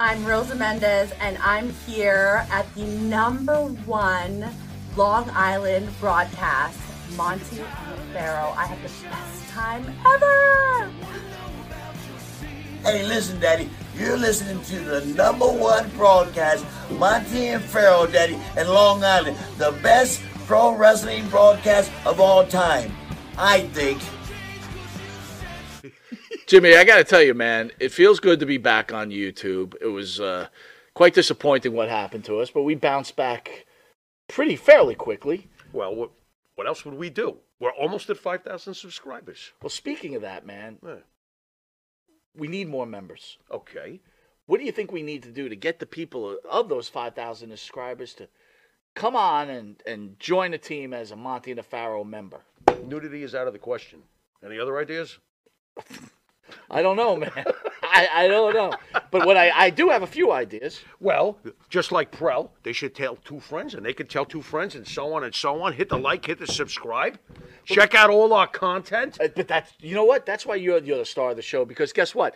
I'm Rosa Mendez, and I'm here at the number one Long Island broadcast, Monty Pharaoh. I had the best time ever. Hey, listen, Daddy. You're listening to the number one broadcast, Monty and Pharaoh, Daddy, in Long Island. The best pro wrestling broadcast of all time. I think. Jimmy, I got to tell you, man, it feels good to be back on YouTube. It was uh, quite disappointing what happened to us, but we bounced back pretty fairly quickly. Well, what, what else would we do? We're almost at 5,000 subscribers. Well, speaking of that, man, Yeah. we need more members. Okay. What do you think we need to do to get the people of those 5,000 subscribers to come on and, and join the team as a Monty and a Pharaoh member? Nudity is out of the question. Any other ideas? I don't know, man. I, I don't know. But what I, I do have a few ideas. Well, just like Prell, they should tell two friends, and they could tell two friends, and so on and so on. Hit the like, hit the subscribe. Check out all our content. Uh, But that's you know what? That's why you're you're the star of the show because guess what?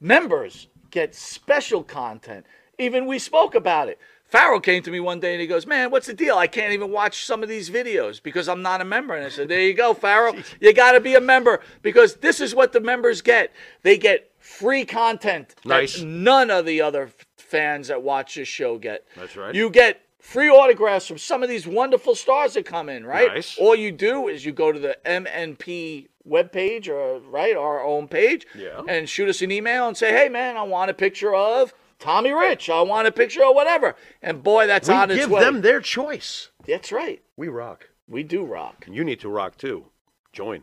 Members get special content. Even we spoke about it. Farrell came to me one day and he goes, "Man, what's the deal? I can't even watch some of these videos because I'm not a member." And I said, "There you go, Farrell. You got to be a member because this is what the members get. They get free content that Nice. none of the other fans that watch this show get. That's right. You get free autographs from some of these wonderful stars that come in, right? Nice. All you do is you go to the MNP webpage or right our own page Yeah. and shoot us an email and say, "Hey man, I want a picture of Tommy Rich. I want a picture or whatever." And boy, that's We on its give way. them their choice. That's right. We rock. We do rock. And you need to rock too. Join.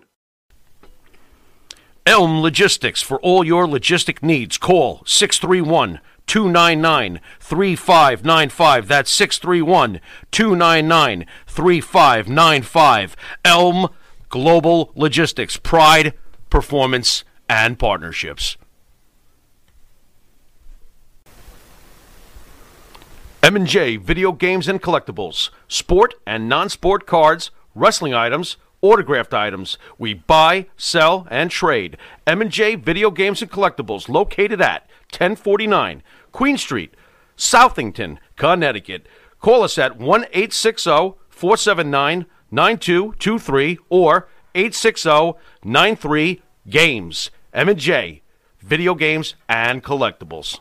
Elm Logistics for all your logistic needs. Call 631 299 3595. That's 631 299 3595. Elm Global Logistics. Pride, performance, and partnerships. M&J Video Games and Collectibles. Sport and non-sport cards, wrestling items, autographed items. We buy, sell, and trade. M&J Video Games and Collectibles located at 1049 Queen Street, Southington, Connecticut. Call us at 1-860-479-9223 or 860-93-GAMES. M&J Video Games and Collectibles.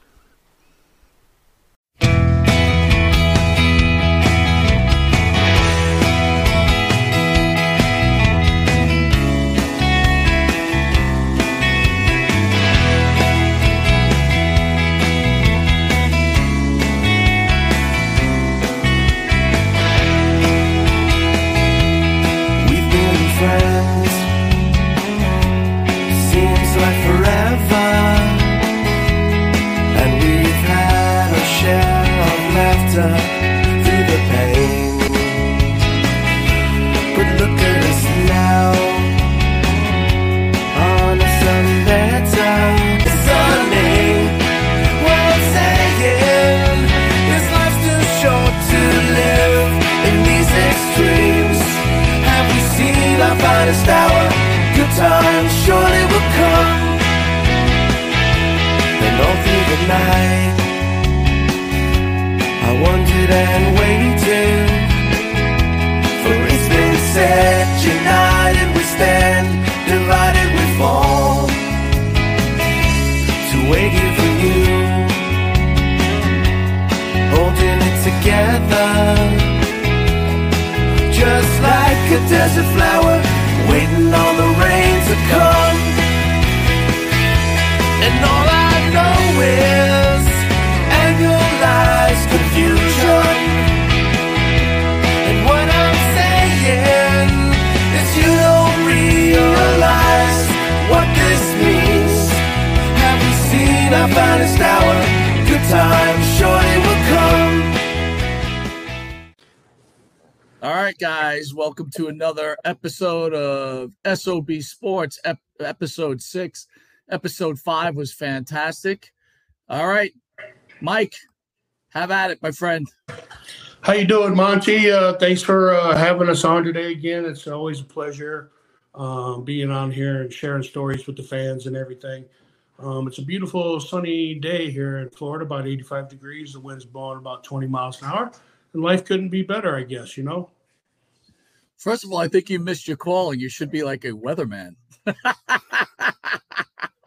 Night, I wondered and waited. For it's been said, united we stand, divided we fall. To wait here for you, holding it together. Just like a desert flower, waiting on the rain our finest hour? Good times surely will come. All right, guys, welcome to another episode of SOB Sports, ep- episode six. Episode five was fantastic. All right, Mike, have at it, my friend. How you doing, Monty? Uh, thanks for uh, having us on today again. It's always a pleasure um, being on here and sharing stories with the fans and everything. Um, it's a beautiful sunny day here in Florida, about 85 degrees. The wind's blowing about 20 miles an hour, and life couldn't be better, I guess. You know. First of all, I think you missed your calling. You should be like a weatherman.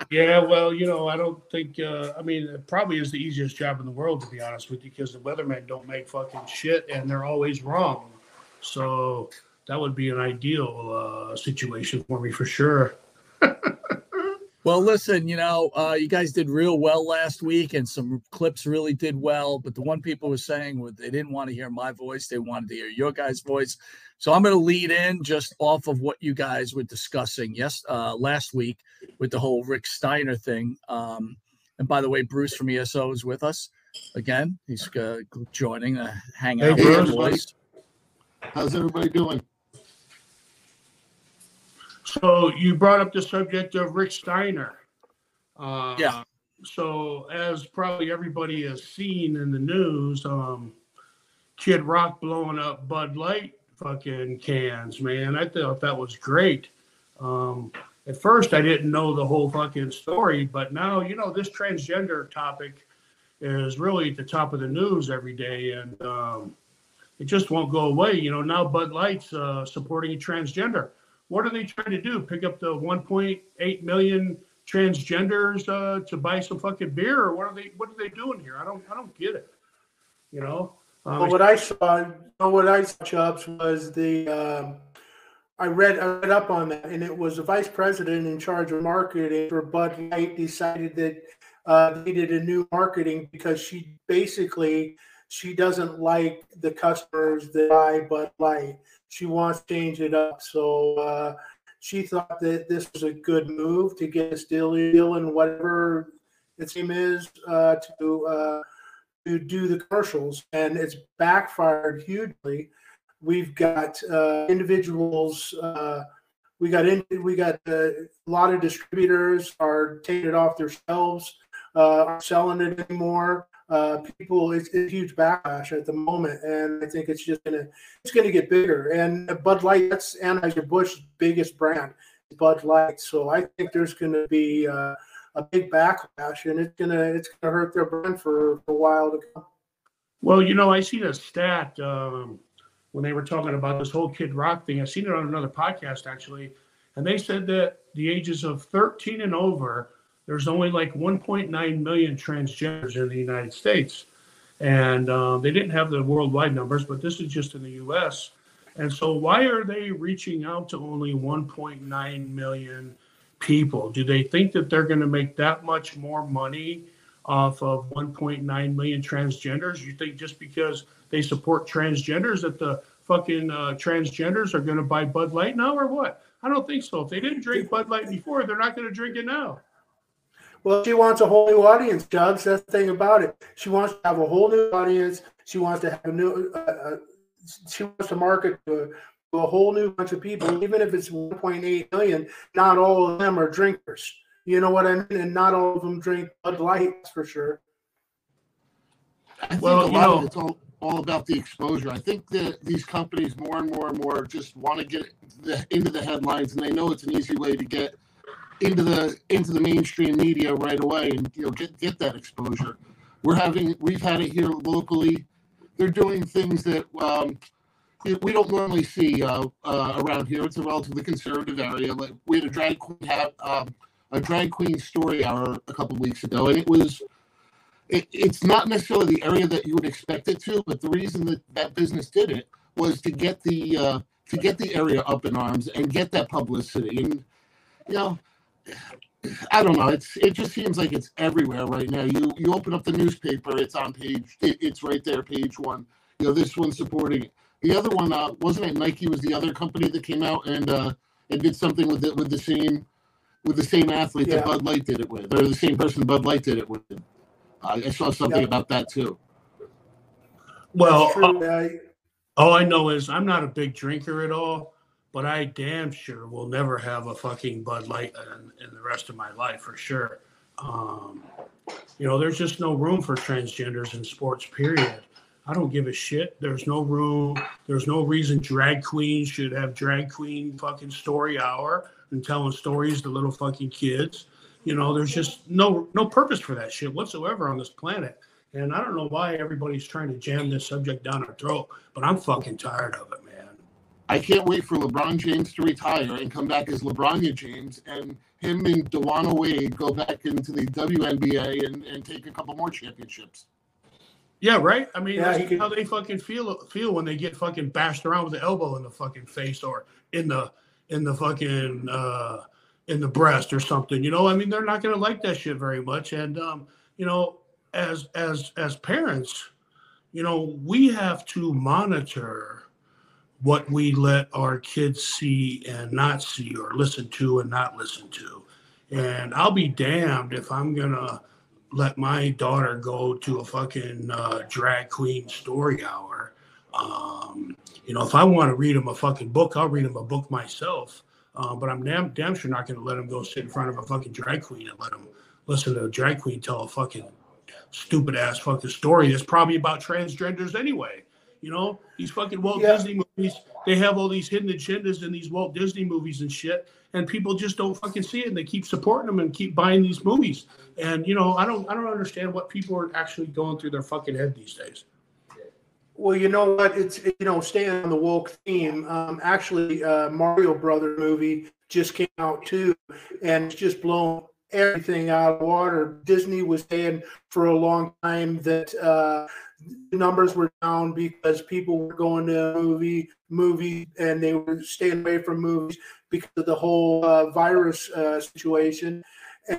Yeah, well, you know, I don't think. Uh, I mean, it probably is the easiest job in the world to be honest with you, because the weathermen don't make fucking shit, and they're always wrong. So that would be an ideal uh, situation for me for sure. Well, listen, you know, uh, you guys did real well last week, and some clips really did well. But the one people were saying was they didn't want to hear my voice; they wanted to hear your guys' voice. So I'm going to lead in just off of what you guys were discussing yes uh, last week with the whole Rick Steiner thing. Um, and by the way, Bruce from ESO is with us again. He's uh, joining the hangout Hey, with the boys. How's everybody doing? So you brought up the subject of Rick Steiner. Uh, Yeah. So as probably everybody has seen in the news, um, Kid Rock blowing up Bud Light fucking cans, man. I thought that was great. Um, at first, I didn't know the whole fucking story, but now you know this transgender topic is really at the top of the news every day, and um, it just won't go away. You know, now Bud Light's uh, supporting a transgender. What are they trying to do? Pick up the 1.8 million transgenders uh, to buy some fucking beer, or what are they? What are they doing here? I don't. I don't get it. You know. Um, Well, what I saw, what I saw, Chubbs, was the. Um, I read, I read up on that, and it was the vice president in charge of marketing for Bud Light decided that uh, they needed a new marketing because she basically she doesn't like the customers that buy Bud Light. She wants to change it up, so uh, she thought that this was a good move to get this deal, and whatever its name is uh, to. Uh, to do the commercials, and it's backfired hugely. We've got uh, individuals. Uh, we got in. We got uh, a lot of distributors are taking it off their shelves, aren't selling it anymore. Uh, people, it's, it's a huge backlash at the moment, and I think it's just gonna it's gonna get bigger. And Bud Light, that's Anheuser Busch's biggest brand, Bud Light. So I think there's gonna be uh, a big backlash, and it's gonna it's gonna hurt their brand for, for a while to come. Well, you know, I seen a stat um, when they were talking about this whole Kid Rock thing. I seen it on another podcast actually, and they said that the ages of 13 and over, there's only like 1.9 million transgenders in the United States, and uh, they didn't have the worldwide numbers, but this is just in the U.S. And so, why are they reaching out to only 1.9 million people? Do they think that they're going to make that much more money? off of 1.9 million transgenders? You think just because they support transgenders that the fucking uh, transgenders are going to buy Bud Light now or what? I don't think so. If they didn't drink Bud Light before, they're not going to drink it now. Well, she wants a whole new audience, Jugs. That's the thing about it. She wants to have a whole new audience. She wants to have a new. Uh, uh, she wants to market to a, to a whole new bunch of people, even if it's 1.8 million. Not all of them are drinkers. You know what I mean? And not all of them drink Bud Light, for sure. I think Well, a you know- of it's all, all about the exposure. I think that these companies more and more and more just want to get the, into the headlines, and they know it's an easy way to get into the into the mainstream media right away, and you know get get that exposure. We're having we've had it here locally. They're doing things that um, we don't normally see uh, uh, around here. It's a relatively conservative area. Like we had a drag queen have um, a drag queen story hour a couple weeks ago, and it was it, it's not necessarily the area that you would expect it to, but the reason that that business did it was to get the uh, to get the area up in arms and get that publicity. And you know, I don't know. It's it just seems like it's everywhere right now. You you open up the newspaper, it's on page. It, it's right there, page one. You know, this one's supporting it. The other one uh, wasn't it. Nike was the other company that came out and uh, and did something with it with the same with the same athlete Yeah. that Bud Light did it with, or the same person Bud Light did it with. Uh, I saw something Yeah. about that too. Well, true. Uh, all I know is I'm not a big drinker at all, but I damn sure will never have a fucking Bud Light in, in the rest of my life for sure. Um, you know, there's just no room for transgenders in sports, period. I don't give a shit. There's no room. There's no reason drag queens should have drag queen fucking story hour and telling stories to little fucking kids. You know, there's just no no purpose for that shit whatsoever on this planet. And I don't know why everybody's trying to jam this subject down our throat, but I'm fucking tired of it. I can't wait for LeBron James to retire and come back as LeBron James and him and Dwyane Wade go back into the WNBA and, and take a couple more championships. Yeah, right. I mean, Yeah, that's he could- how they fucking feel feel when they get fucking bashed around with the elbow in the fucking face or in the in the fucking uh in the breast or something. You know, I mean, they're not gonna like that shit very much. And um, you know, as as as parents, you know, we have to monitor what we let our kids see and not see or listen to and not listen to. And I'll be damned if I'm gonna let my daughter go to a fucking uh, drag queen story hour. Um, you know, if I want to read them a fucking book, I'll read them a book myself. Uh, but I'm damn damn sure not going to let them go sit in front of a fucking drag queen and let them listen to a drag queen tell a fucking stupid ass fucking story that's probably about transgenders anyway. You know, these fucking Walt Yeah. Disney movies, they have all these hidden agendas in these Walt Disney movies and shit, and people just don't fucking see it and they keep supporting them and keep buying these movies. And you know, I don't I don't understand what people are actually going through their fucking head these days. Well, you know what? It's you know, staying on the woke theme. Um, actually, uh, Mario Brother movie just came out too, and it's just blown everything out of water. Disney was saying for a long time that uh, numbers were down because people were going to movie movie and they were staying away from movies because of the whole uh, virus uh, situation.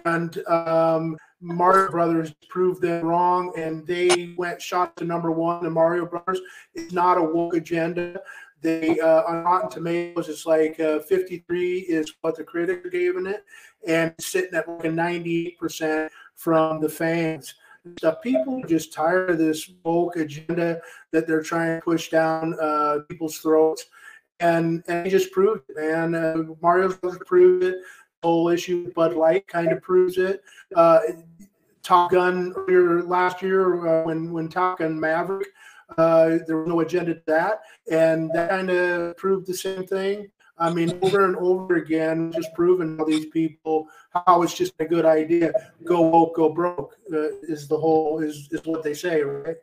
And um, Mario Brothers proved them wrong, and they went shot to number one. The Mario Brothers is not a woke agenda. They uh, on Rotten Tomatoes, it's like uh, 53 is what the critics are giving it, and sitting at like a 98 percent from the fans. So people just tired of this woke agenda that they're trying to push down uh, people's throats, and and he just proved it, man. Uh, Mario Brothers proved it. The whole issue with Bud Light kind of proves it. Uh, Top Gun earlier last year uh, when when Top Gun Maverick, uh, there was no agenda to that, and that kind of proved the same thing. I mean, over and over again, just proving all these people how it's just a good idea. Go woke, go broke uh, is the whole is is what they say, right?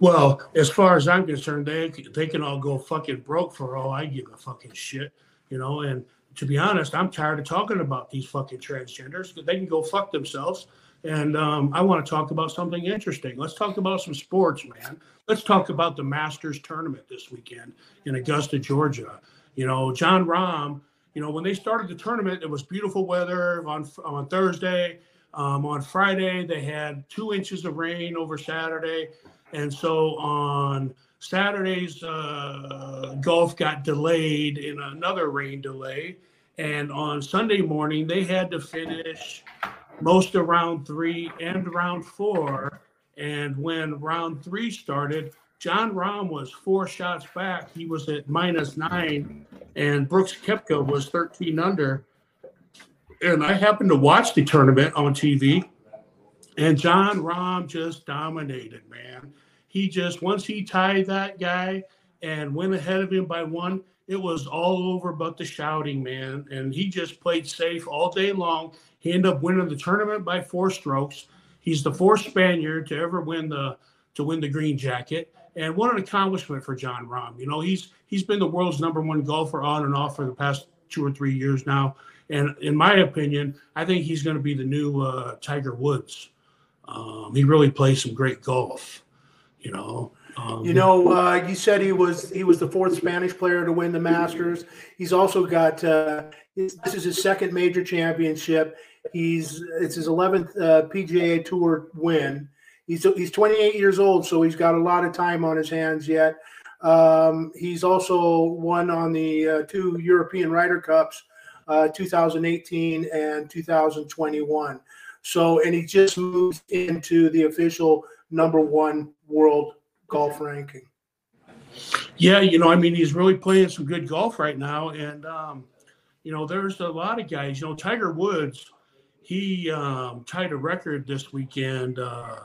Well, as far as I'm concerned, they they can all go fucking broke for all I give a fucking shit, you know. And to be honest, I'm tired of talking about these fucking transgenders. They can go fuck themselves. And um, I want to talk about something interesting. Let's talk about some sports, man. Let's talk about the Masters tournament this weekend in Augusta, Georgia. You know, Jon Rahm. You know, when they started the tournament, it was beautiful weather on on Thursday. Um, on Friday, they had two inches of rain over Saturday. And so on Saturday's uh, golf got delayed in another rain delay. And on Sunday morning, they had to finish most of round three and round four. And when round three started, Jon Rahm was four shots back. He was at minus nine, and Brooks Koepka was 13 under. And I happened to watch the tournament on TV, and Jon Rahm just dominated, man. He just once he tied that guy and went ahead of him by one, it was all over but the shouting, man. And he just played safe all day long. He ended up winning the tournament by four strokes. He's the fourth Spaniard to ever win the to win the green jacket. And what an accomplishment for Jon Rahm. You know, he's he's been the world's number one golfer on and off for the past two or three years now. And in my opinion, I think he's going to be the new uh, Tiger Woods. Um, he really plays some great golf. You know, um, You know, uh, you said he was he was the fourth Spanish player to win the Masters. He's also got uh, this is his second major championship. He's it's his eleventh uh, PGA Tour win. He's he's 28 years old, so he's got a lot of time on his hands yet. Um, he's also won on the uh, two European Ryder Cups, uh, 2018 and 2021. So, and he just moved into the official number one world golf ranking. Yeah, you know, I mean, he's really playing some good golf right now, and um, you know, there's a lot of guys. You know, Tiger Woods, he um, tied a record this weekend uh,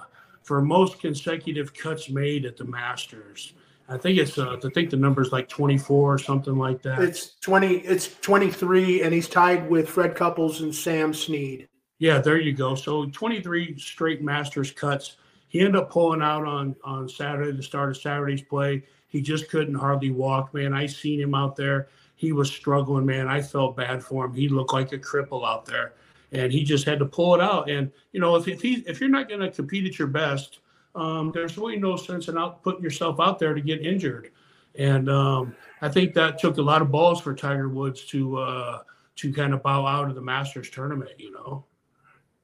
for most consecutive cuts made at the Masters. I think it's uh, I think the number's like 24 or something like that. It's 20, it's 23, and he's tied with Fred Couples and Sam Snead. Yeah, there you go. So 23 straight Masters cuts. He ended up pulling out on on Saturday, the start of Saturday's play. He just couldn't hardly walk, man. I seen him out there. He was struggling, man. I felt bad for him. He looked like a cripple out there, and he just had to pull it out. And you know, if if he if you're not going to compete at your best, um, there's really no sense in out putting yourself out there to get injured. And um, I think that took a lot of balls for Tiger Woods to uh, to kind of bow out of the Masters tournament. You know.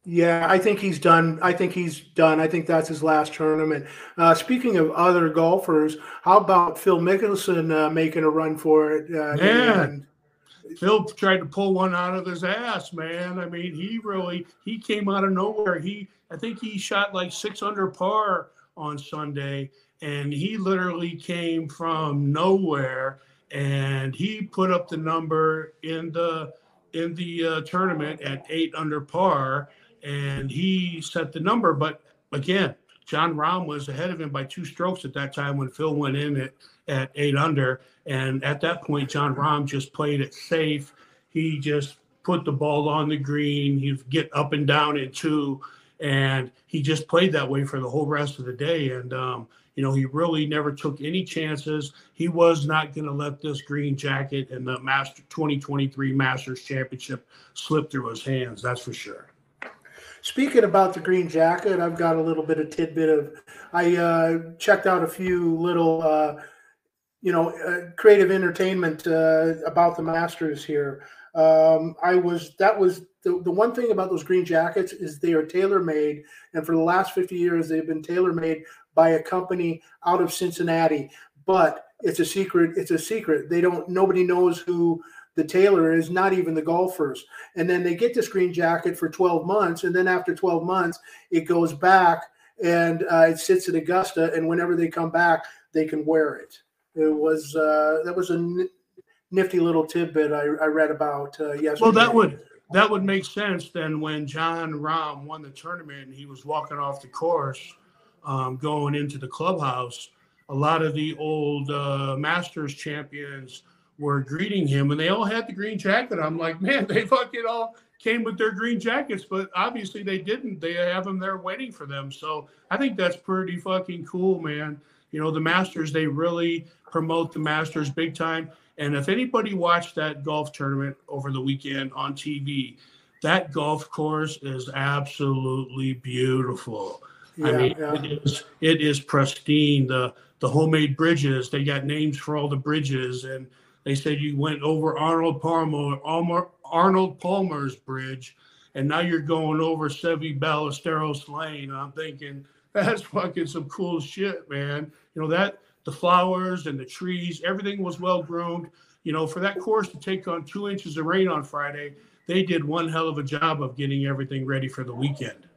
Yeah, I think he's done. I think he's done. I think that's his last tournament. Uh, speaking of other golfers, how about Phil Mickelson uh, making a run for it? Uh, Man. Phil tried to pull one out of his ass, man. I mean, he really he came out of nowhere. He I think he shot like six under par on Sunday, and he literally came from nowhere and he put up the number in the in the uh, tournament at eight under par, and he set the number. But again, Jon Rahm was ahead of him by two strokes at that time when Phil went in at, at eight under. And at that point, Jon Rahm just played it safe. He just put the ball on the green. He'd get up and down in two. And he just played that way for the whole rest of the day. And, um, you know, he really never took any chances. He was not going to let this green jacket and the Master 2023 Masters Championship slip through his hands. That's for sure. Speaking about the green jacket, I've got a little bit of tidbit of. I uh, checked out a few little, uh, you know, uh, creative entertainment uh, about the Masters here. Um, I was that was the, the one thing about those green jackets is they are tailor made, and for the last fifty years they've been tailor made by a company out of Cincinnati. But it's a secret. It's a secret. They don't. Nobody knows who the tailor is not even the golfers and then they get this green jacket for 12 months and then after 12 months it goes back and uh, it sits at augusta and whenever they come back they can wear it it was uh, that was a nifty little tidbit i, I read about uh, yesterday Well, that would that would make sense then when Jon Rahm won the tournament he was walking off the course, um, going into the clubhouse. A lot of the old uh, Masters champions were greeting him, and they all had the green jacket. I'm like, man, they fucking all came with their green jackets, but obviously they didn't. They have them there waiting for them. So I think that's pretty fucking cool, man. You know, the Masters, they really promote the Masters big time. And if anybody watched that golf tournament over the weekend on TV, that golf course is absolutely beautiful. I Yeah, mean, yeah. it is it is pristine. The the homemade bridges, they got names for all the bridges, and they said you went over Arnold Palmer, Arnold Palmer's bridge, and now you're going over Seve Ballesteros Lane. I'm thinking that's fucking some cool shit, man. You know that the flowers and the trees, everything was well groomed. You know, for that course to take on two inches of rain on Friday, they did one hell of a job of getting everything ready for the weekend.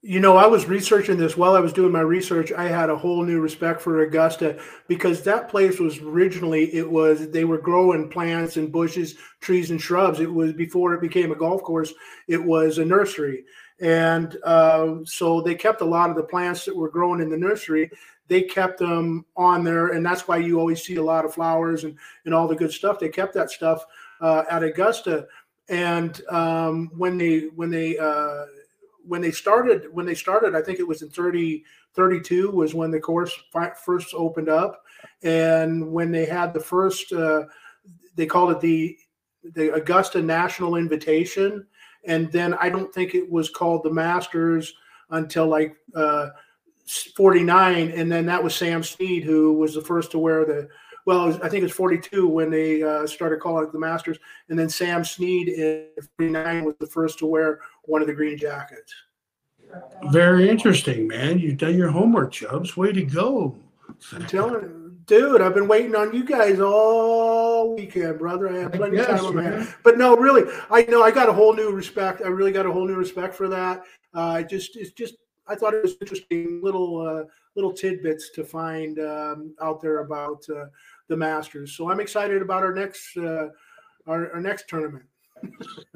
You know, I was researching this while I was doing my research. I had a whole new respect for Augusta because that place was originally it was they were growing plants and bushes, trees and shrubs. It was before it became a golf course. It was a nursery, and uh, so they kept a lot of the plants that were growing in the nursery. They kept them on there, and that's why you always see a lot of flowers and and all the good stuff. They kept that stuff uh, at Augusta, and um, when they when they uh, when they started when they started i think it was in 30 32 was when the course fi- first opened up and when they had the first uh, they called it the the augusta national invitation and then i don't think it was called the masters until like uh, 49 and then that was sam Snead who was the first to wear the well, was, I think it was 42 when they uh, started calling it the Masters, and then Sam Snead in 49 was the first to wear one of the green jackets. Very interesting, man. You've done your homework, Chubbs. Way to go. I'm telling dude, I've been waiting on you guys all weekend, brother. I have plenty of time on my hands. But no, really, I know I got a whole new respect. I really got a whole new respect for that. Uh, I just, it's just, I thought it was interesting little, uh, little tidbits to find um, out there about uh, the Masters. So I'm excited about our next, uh, our, our next tournament.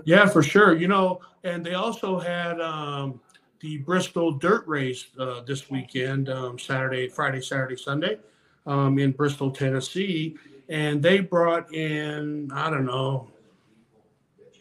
Yeah, for sure. You know, and they also had um, the Bristol Dirt Race uh, this weekend, um, Saturday, Friday, Saturday, Sunday. Um, in Bristol, Tennessee, and they brought in I don't know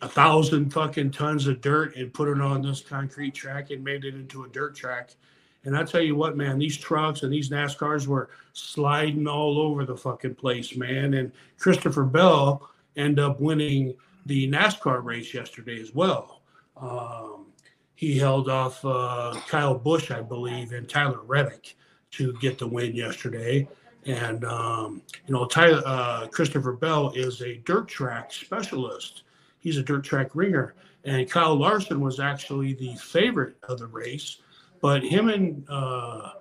a thousand fucking tons of dirt and put it on this concrete track and made it into a dirt track. And I tell you what, man, these trucks and these NASCARs were sliding all over the fucking place, man. And Christopher Bell ended up winning the NASCAR race yesterday as well. Um, he held off uh, Kyle Busch, I believe, and Tyler Reddick to get the win yesterday. And um, you know, Tyler uh, Christopher Bell is a dirt track specialist. He's a dirt track ringer, and Kyle Larson was actually the favorite of the race, but him and uh,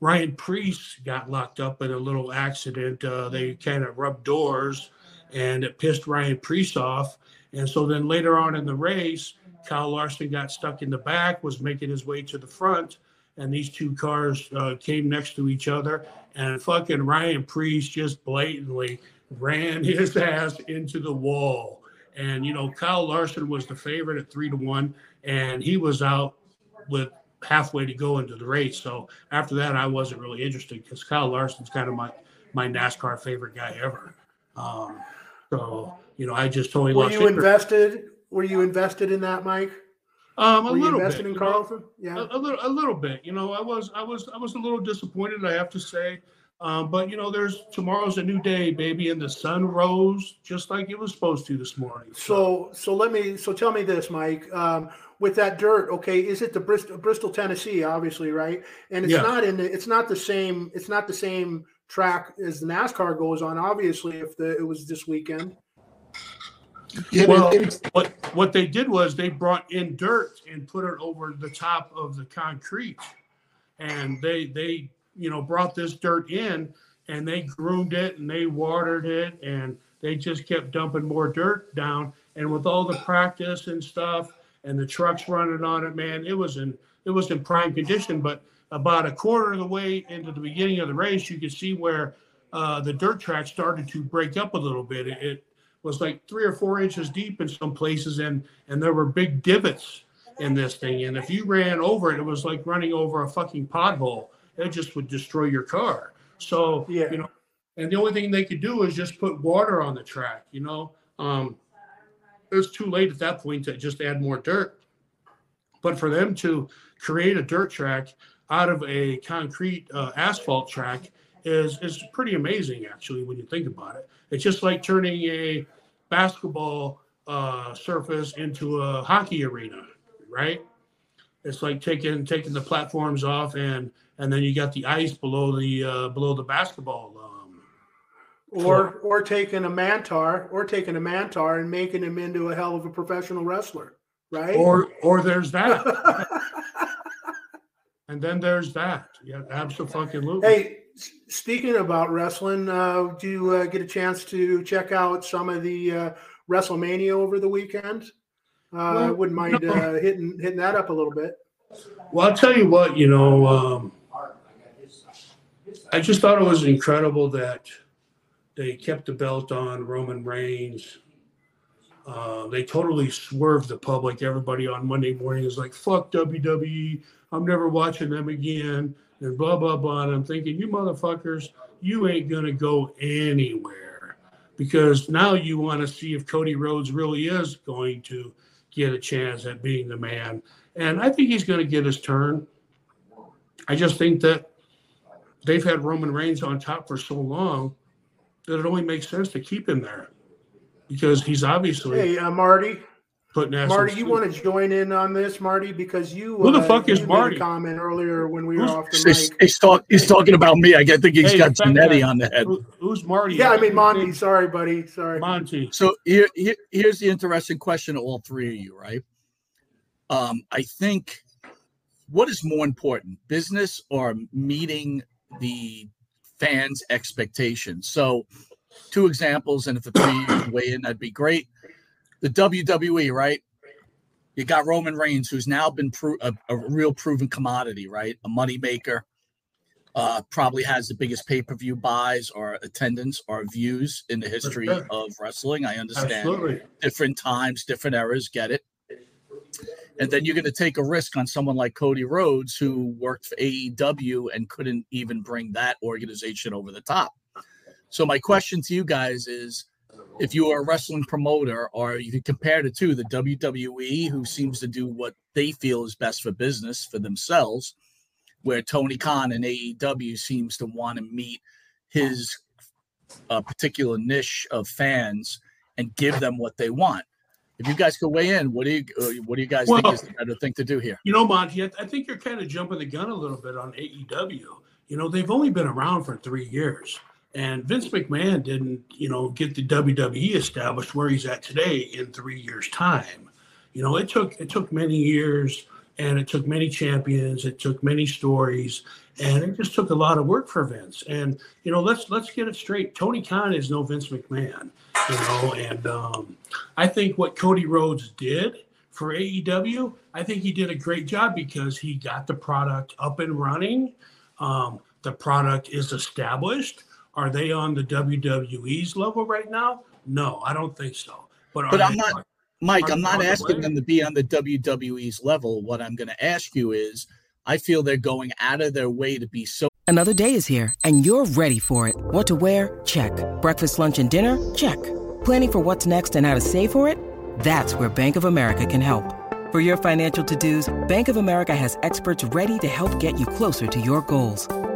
Ryan Preece got locked up in a little accident. Uh, they kind of rubbed doors, and it pissed Ryan Preece off. And so then later on in the race, Kyle Larson got stuck in the back, was making his way to the front, and these two cars uh, came next to each other, and fucking Ryan Preece just blatantly ran his ass into the wall. And you know, Kyle Larson was the favorite at three to one, and he was out with halfway to go into the race. So after that, I wasn't really interested because Kyle Larson's kind of my my NASCAR favorite guy ever. Um, so you know, I just totally Were lost you invested? Were you invested in that, Mike? Um, a Were you little invested bit, in you know? Yeah. a, a little a little bit you know i was i was i was a little disappointed i have to say um, but you know there's tomorrow's a new day baby and the sun rose just like it was supposed to this morning So, so let me. So tell me this, Mike. Um, with that dirt, okay, is it the Bristol, Bristol, Tennessee, obviously, right? And it's Yeah. not in the. It's not the same. It's not the same track as the NASCAR goes on. Obviously, if the it was this weekend. Well what what they did was they brought in dirt and put it over the top of the concrete. And they they you know brought this dirt in and they groomed it and they watered it and they just kept dumping more dirt down. And with all the practice and stuff and the trucks running on it man it was in it was in prime condition. But about a quarter of the way into the beginning of the race you could see where uh, the dirt track started to break up a little bit. It, it was like three or four inches deep in some places and and there were big divots in this thing. And if you ran over it it was like running over a fucking pothole. It just would destroy your car. So Yeah. you know and the only thing they could do is just put water on the track you know? Um it was too late at that point to just add more dirt. But for them to create a dirt track out of a concrete uh, asphalt track is is pretty amazing actually when you think about it. It's just like turning a basketball uh, surface into a hockey arena right? It's like taking taking the platforms off and and then you got the ice below the uh, below the basketball um, Or or taking a mantar, or taking a mantar and making him into a hell of a professional wrestler, right? or or there's that. And then there's that. Yeah absolutely. Hey, speaking about wrestling, uh, do you uh, get a chance to check out some of the uh, WrestleMania over the weekend? Uh, I wouldn't mind no. uh, hitting hitting that up a little bit. Well, I'll tell you what, you know, um, I just thought it was incredible that they kept the belt on Roman Reigns. Uh, they totally swerved the public. Everybody on Monday morning is like, fuck WWE. I'm never watching them again. And blah, blah, blah. And I'm thinking, you motherfuckers, you ain't going to go anywhere because now you want to see if Cody Rhodes really is going to get a chance at being the man. And I think he's going to get his turn. I just think that they've had Roman Reigns on top for so long that it only makes sense to keep him there because he's obviously Hey, uh, Marty, putting ass Marty, in you suit. want to join in on this, Marty? Because you Who the uh, fuck is you made a Marty? comment earlier when we were off the He's, mic. he's, talk, he's talking about me. I think he's Hey, got fat Zanetti on the head. Who- who's Marty? Yeah, I mean Monty. Sorry, buddy. Sorry. Monty. So here, here, here's the interesting question to all three of you, right? Um, I think what is more important, business or meeting the fans' expectations? So, two examples, and if the three you weigh in, that'd be great. The WWE, right? You got Roman Reigns, who's now been pro- a, a real proven commodity, right? A moneymaker. Uh, probably has the biggest pay per view buys or attendance or views in the history of wrestling. I understand Absolutely. different times, different eras, get it. And then you're going to take a risk on someone like Cody Rhodes, who worked for AEW and couldn't even bring that organization over the top. So, my question to you guys is if you are a wrestling promoter, or you could compare the two, the WWE, who seems to do what they feel is best for business for themselves, where Tony Khan and AEW seems to want to meet his uh, particular niche of fans and give them what they want. If you guys could weigh in, what do you uh, what do you guys think is the better thing to do here? You know, Monty, I, I think you're kind of jumping the gun a little bit on AEW. You know, they've only been around for three years, and Vince McMahon didn't, you know, get the WWE established where he's at today in three years' time. You know, it took it took many years, and it took many champions, it took many stories, and it just took a lot of work for Vince. And you know, let's let's get it straight. Tony Khan is no Vince McMahon. You know, and um, I think what Cody Rhodes did for AEW, I think he did a great job because he got the product up and running. Um, the product is established. Are they on the WWE's level right now? No, I don't think so. But, But I'm they- not, Mike. are I'm not on the asking them to be on the WWE's level. What I'm going to ask you is, I feel they're going out of their way to be so Another day is here, and you're ready for it. What to wear? Check. Breakfast, lunch, and dinner? Check. Planning for what's next and how to save for it? That's where Bank of America can help. For your financial to dos, Bank of America has experts ready to help get you closer to your goals.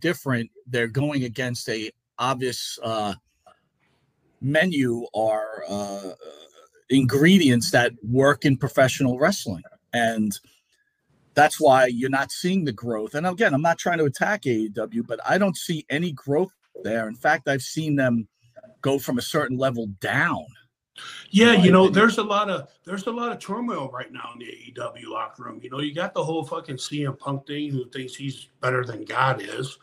Different. They're going against a obvious uh, menu or uh, ingredients that work in professional wrestling, and that's why you're not seeing the growth. And again, I'm not trying to attack AEW, but I don't see any growth there. In fact, I've seen them go from a certain level down. Yeah, you know, there's a lot of there's a lot of turmoil right now in the AEW locker room. You know, you got the whole fucking CM Punk thing, who thinks he's better than God is,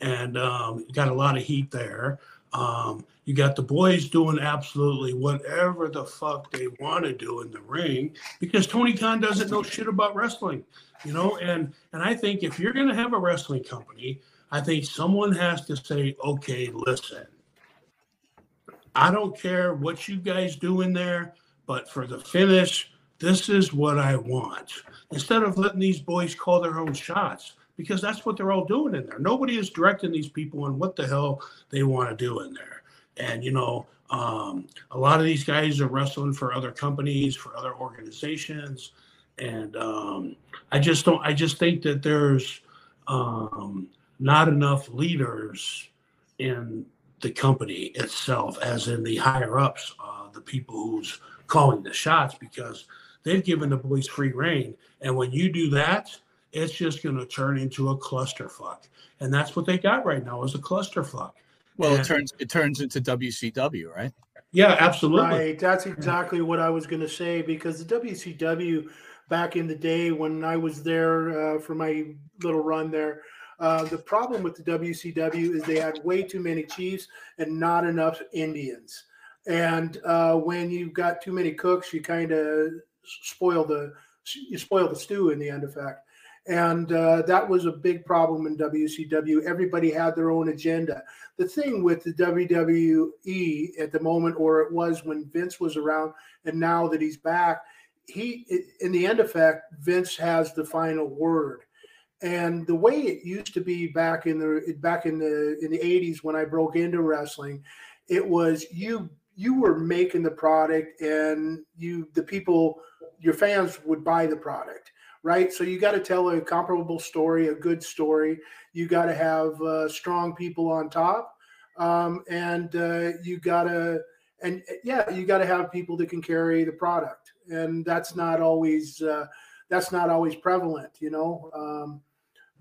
and um, you got a lot of heat there. Um, you got the boys doing absolutely whatever the fuck they want to do in the ring because Tony Khan doesn't know shit about wrestling, you know. And and I think if you're gonna have a wrestling company, I think someone has to say, okay, listen. I don't care what you guys do in there, but for the finish, this is what I want. Instead of letting these boys call their own shots, because that's what they're all doing in there. Nobody is directing these people on what the hell they want to do in there. And, you know, um, a lot of these guys are wrestling for other companies, for other organizations. And um, I just don't, I just think that there's um, not enough leaders in the company itself, as in the higher ups, uh, the people who's calling the shots, because they've given the boys free reign. And when you do that, it's just going to turn into a clusterfuck. And that's what they got right now is a clusterfuck. Well, it turns it turns into WCW, right? Yeah, absolutely. Right. That's exactly what I was going to say because the WCW back in the day when I was there uh, for my little run there, uh, the problem with the WCW is they had way too many Chiefs and not enough Indians. And uh, when you've got too many cooks, you kind of spoil the you spoil the stew in the end effect. And uh, that was a big problem in WCW. Everybody had their own agenda. The thing with the WWE at the moment, or it was when Vince was around, and now that he's back, he, in the end effect, Vince has the final word. And the way it used to be back in the back in the in the 80s when I broke into wrestling, it was you you were making the product and you the people your fans would buy the product right? So you got to tell a comparable story a good story. You got to have uh, strong people on top. Um, and uh, you got to and yeah you got to have people that can carry the product. And that's not always uh, that's not always prevalent, you know. Um,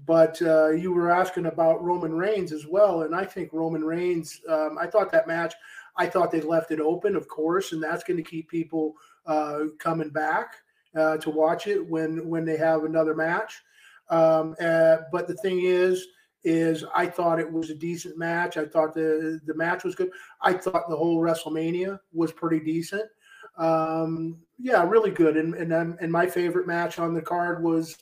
but uh, you were asking about Roman Reigns as well, and I think Roman Reigns. Um, I thought that match. I thought they left it open, of course, and that's going to keep people uh, coming back uh, to watch it when when they have another match. Um, uh, but the thing is, is I thought it was a decent match. I thought the the match was good. I thought the whole WrestleMania was pretty decent. Um, yeah, really good. And and and my favorite match on the card was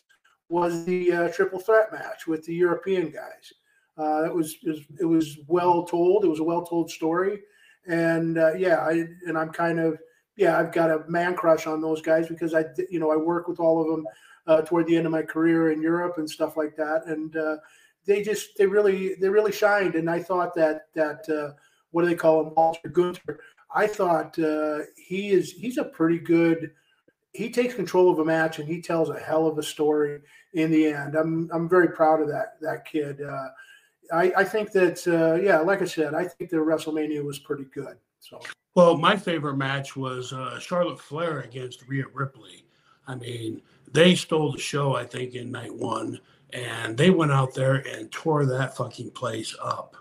was the uh, triple threat match with the European guys. Uh, it was, it was was well told. It was a well told story, and uh, yeah, I and I'm kind of yeah, I've got a man crush on those guys because I you know I work with all of them uh, toward the end of my career in Europe and stuff like that, and uh, they just they really they really shined. And I thought that that uh, what do they call him, Walter Gunther? I thought uh, he is he's a pretty good. He takes control of a match and he tells a hell of a story in the end. I'm I'm very proud of that that kid. Uh, I, I think that uh, yeah, like I said, I think the WrestleMania was pretty good. So Well, my favorite match was uh, Charlotte Flair against Rhea Ripley. I mean, they stole the show, I think, in night one, and they went out there and tore that fucking place up.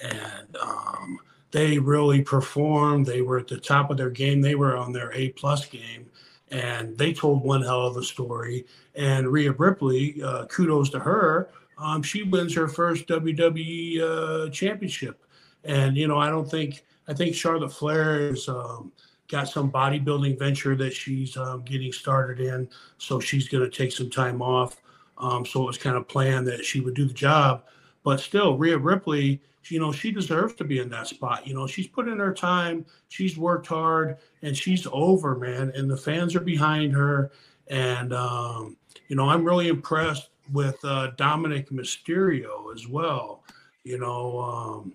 And um, they really performed. They were at the top of their game. They were on their A plus game, and they told one hell of a story. And Rhea Ripley, uh, kudos to her. Um, she wins her first WWE uh, championship, and you know I don't think I think Charlotte Flair has um, got some bodybuilding venture that she's um, getting started in, so she's going to take some time off. Um, so it was kind of planned that she would do the job, but still, Rhea Ripley, you know, she deserves to be in that spot. You know, she's put in her time, she's worked hard, and she's over, man. And the fans are behind her. And um, you know, I'm really impressed with uh, Dominic Mysterio as well. You know, um,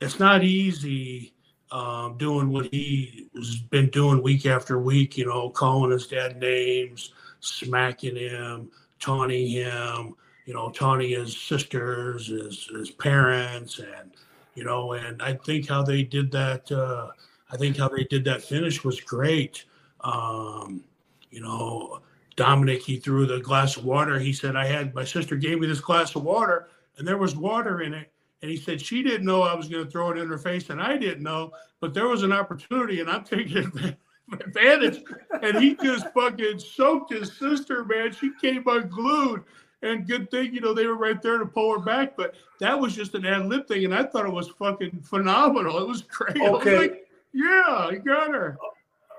it's not easy um, doing what he has been doing week after week. You know, calling his dad names, smacking him, taunting him. You know, taunting his sisters, his his parents, and you know, and I think how they did that. Uh, I think how they did that finish was great. Um, you know, Dominic, he threw the glass of water. He said, I had my sister gave me this glass of water and there was water in it. And he said, she didn't know I was going to throw it in her face and I didn't know, but there was an opportunity and I'm taking advantage. and he just fucking soaked his sister, man. She came unglued. And good thing, you know, they were right there to pull her back. But that was just an ad lib thing. And I thought it was fucking phenomenal. It was great. Was Okay. like, yeah, he got her.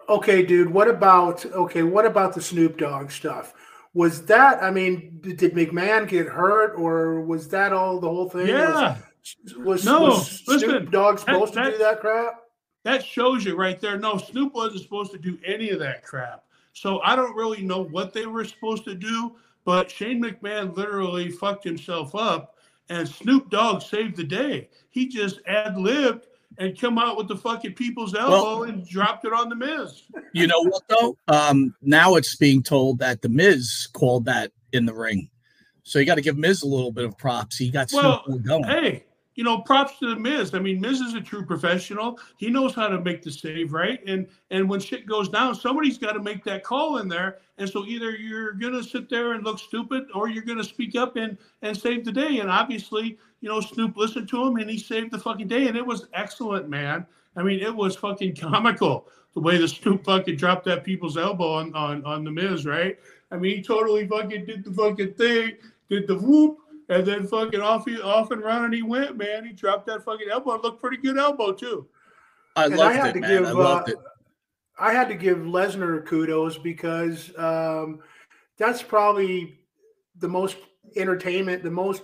Okay, dude. What about okay? What about the Snoop Dogg stuff? Was that? I mean, did, did McMahon get hurt, or was that all the whole thing? Yeah. Was, was, No, was listen, Snoop Dogg supposed that- to do that crap? that shows you right there. No, Snoop wasn't supposed to do any of that crap. So I don't really know what they were supposed to do, but Shane McMahon literally fucked himself up, and Snoop Dogg saved the day. He just ad libbed and come out with the fucking people's elbow and dropped it on the Miz. You know what though? Um, now it's being told that the Miz called that in the ring, so you got to give Miz a little bit of props. He got Well, Snoop going. hey, you know, props to the Miz. I mean, Miz is a true professional. He knows how to make the save, right? And and when shit goes down, somebody's got to make that call in there. And so either you're gonna sit there and look stupid, or you're gonna speak up and and save the day. And obviously, you know, Snoop listened to him and he saved the fucking day. And it was excellent, man. I mean, it was fucking comical the way the Snoop fucking dropped that people's elbow on on on the Miz, right? I mean, he totally fucking did the fucking thing, did the whoop, and then fucking off he off and running he went, man. He dropped that fucking elbow. It looked pretty good elbow too. I And loved I had it, to man. give, I loved uh, it. I had to give Lesnar kudos because um, that's probably the most entertainment, the most.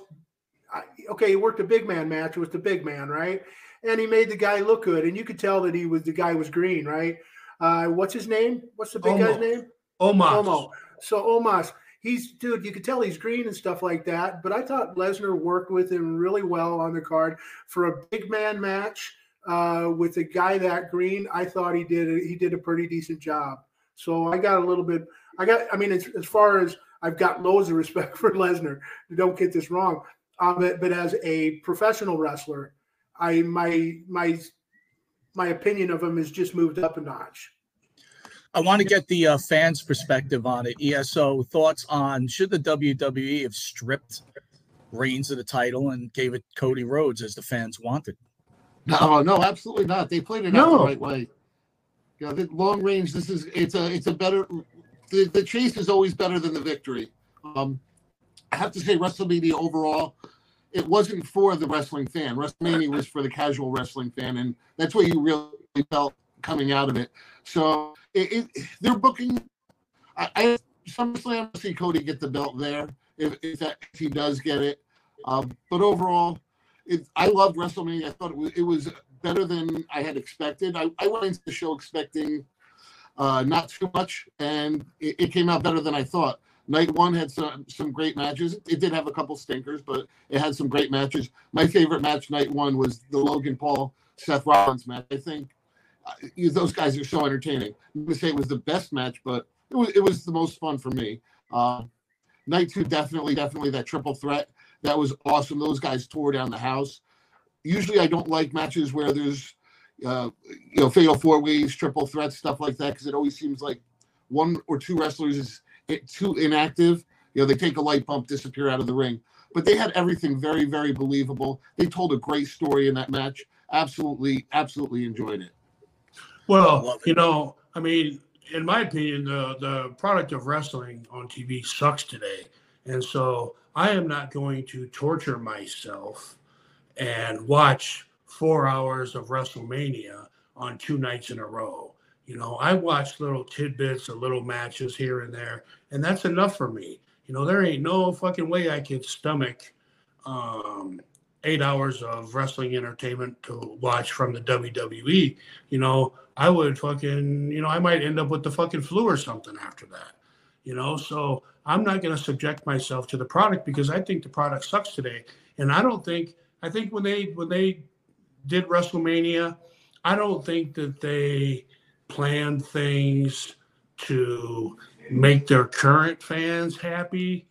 I- Okay, he worked a big man match with the big man, right? And he made the guy look good, and you could tell that he was the guy was green, right? Uh, what's his name? What's the big guy's name? Omos. Omo. So Omos, he's dude. You could tell he's green and stuff like that. But I thought Lesnar worked with him really well on the card for a big man match uh, with a guy that green. I thought he did he did a pretty decent job. So I got a little bit. I got. I mean, as, as far as I've got loads of respect for Lesnar. Don't get this wrong. Um, but, but as a professional wrestler, I my my my opinion of him has just moved up a notch. I want to get the uh, fans' perspective on it. ESO thoughts on should the WWE have stripped Reigns of the title and gave it Cody Rhodes as the fans wanted? No, no, absolutely not. They played it out the right way. Yeah, the long range. This is it's a it's a better. The, the chase is always better than the victory. Um, I have to say, WrestleMania overall, it wasn't for the wrestling fan. WrestleMania was for the casual wrestling fan, and that's what you really felt coming out of it. So it, it they're booking. I, I SummerSlam see Cody get the belt there if if, that, if he does get it. Um, but overall, it, I loved WrestleMania. I thought it was, it was better than I had expected. I, I went into the show expecting uh, not too much, and it, it came out better than I thought. Night one had some some great matches. It did have a couple stinkers, but it had some great matches. My favorite match night one was the Logan Paul Seth Rollins match. I think those guys are so entertaining. I'm gonna say it was the best match, but it was it was the most fun for me. Uh, night two definitely definitely that triple threat that was awesome. Those guys tore down the house. Usually, I don't like matches where there's uh, you know fatal four ways, triple threats, stuff like that, because it always seems like one or two wrestlers is too inactive. You know, they take a light bump, disappear out of the ring. But they had everything very, very believable. They told a great story in that match. Absolutely, absolutely enjoyed it. Well, you know, I mean, in my opinion, the the product of wrestling on TV sucks today, and so I am not going to torture myself and watch four hours of WrestleMania on two nights in a row. You know, I watch little tidbits of little matches here and there, and that's enough for me. You know, there ain't no fucking way I could stomach um, eight hours of wrestling entertainment to watch from the WWE. You know, I would fucking, you know, I might end up with the fucking flu or something after that. You know, so I'm not going to subject myself to the product because I think the product sucks today, and I don't think. I think when they when they did WrestleMania, I don't think that they planned things to make their current fans happy.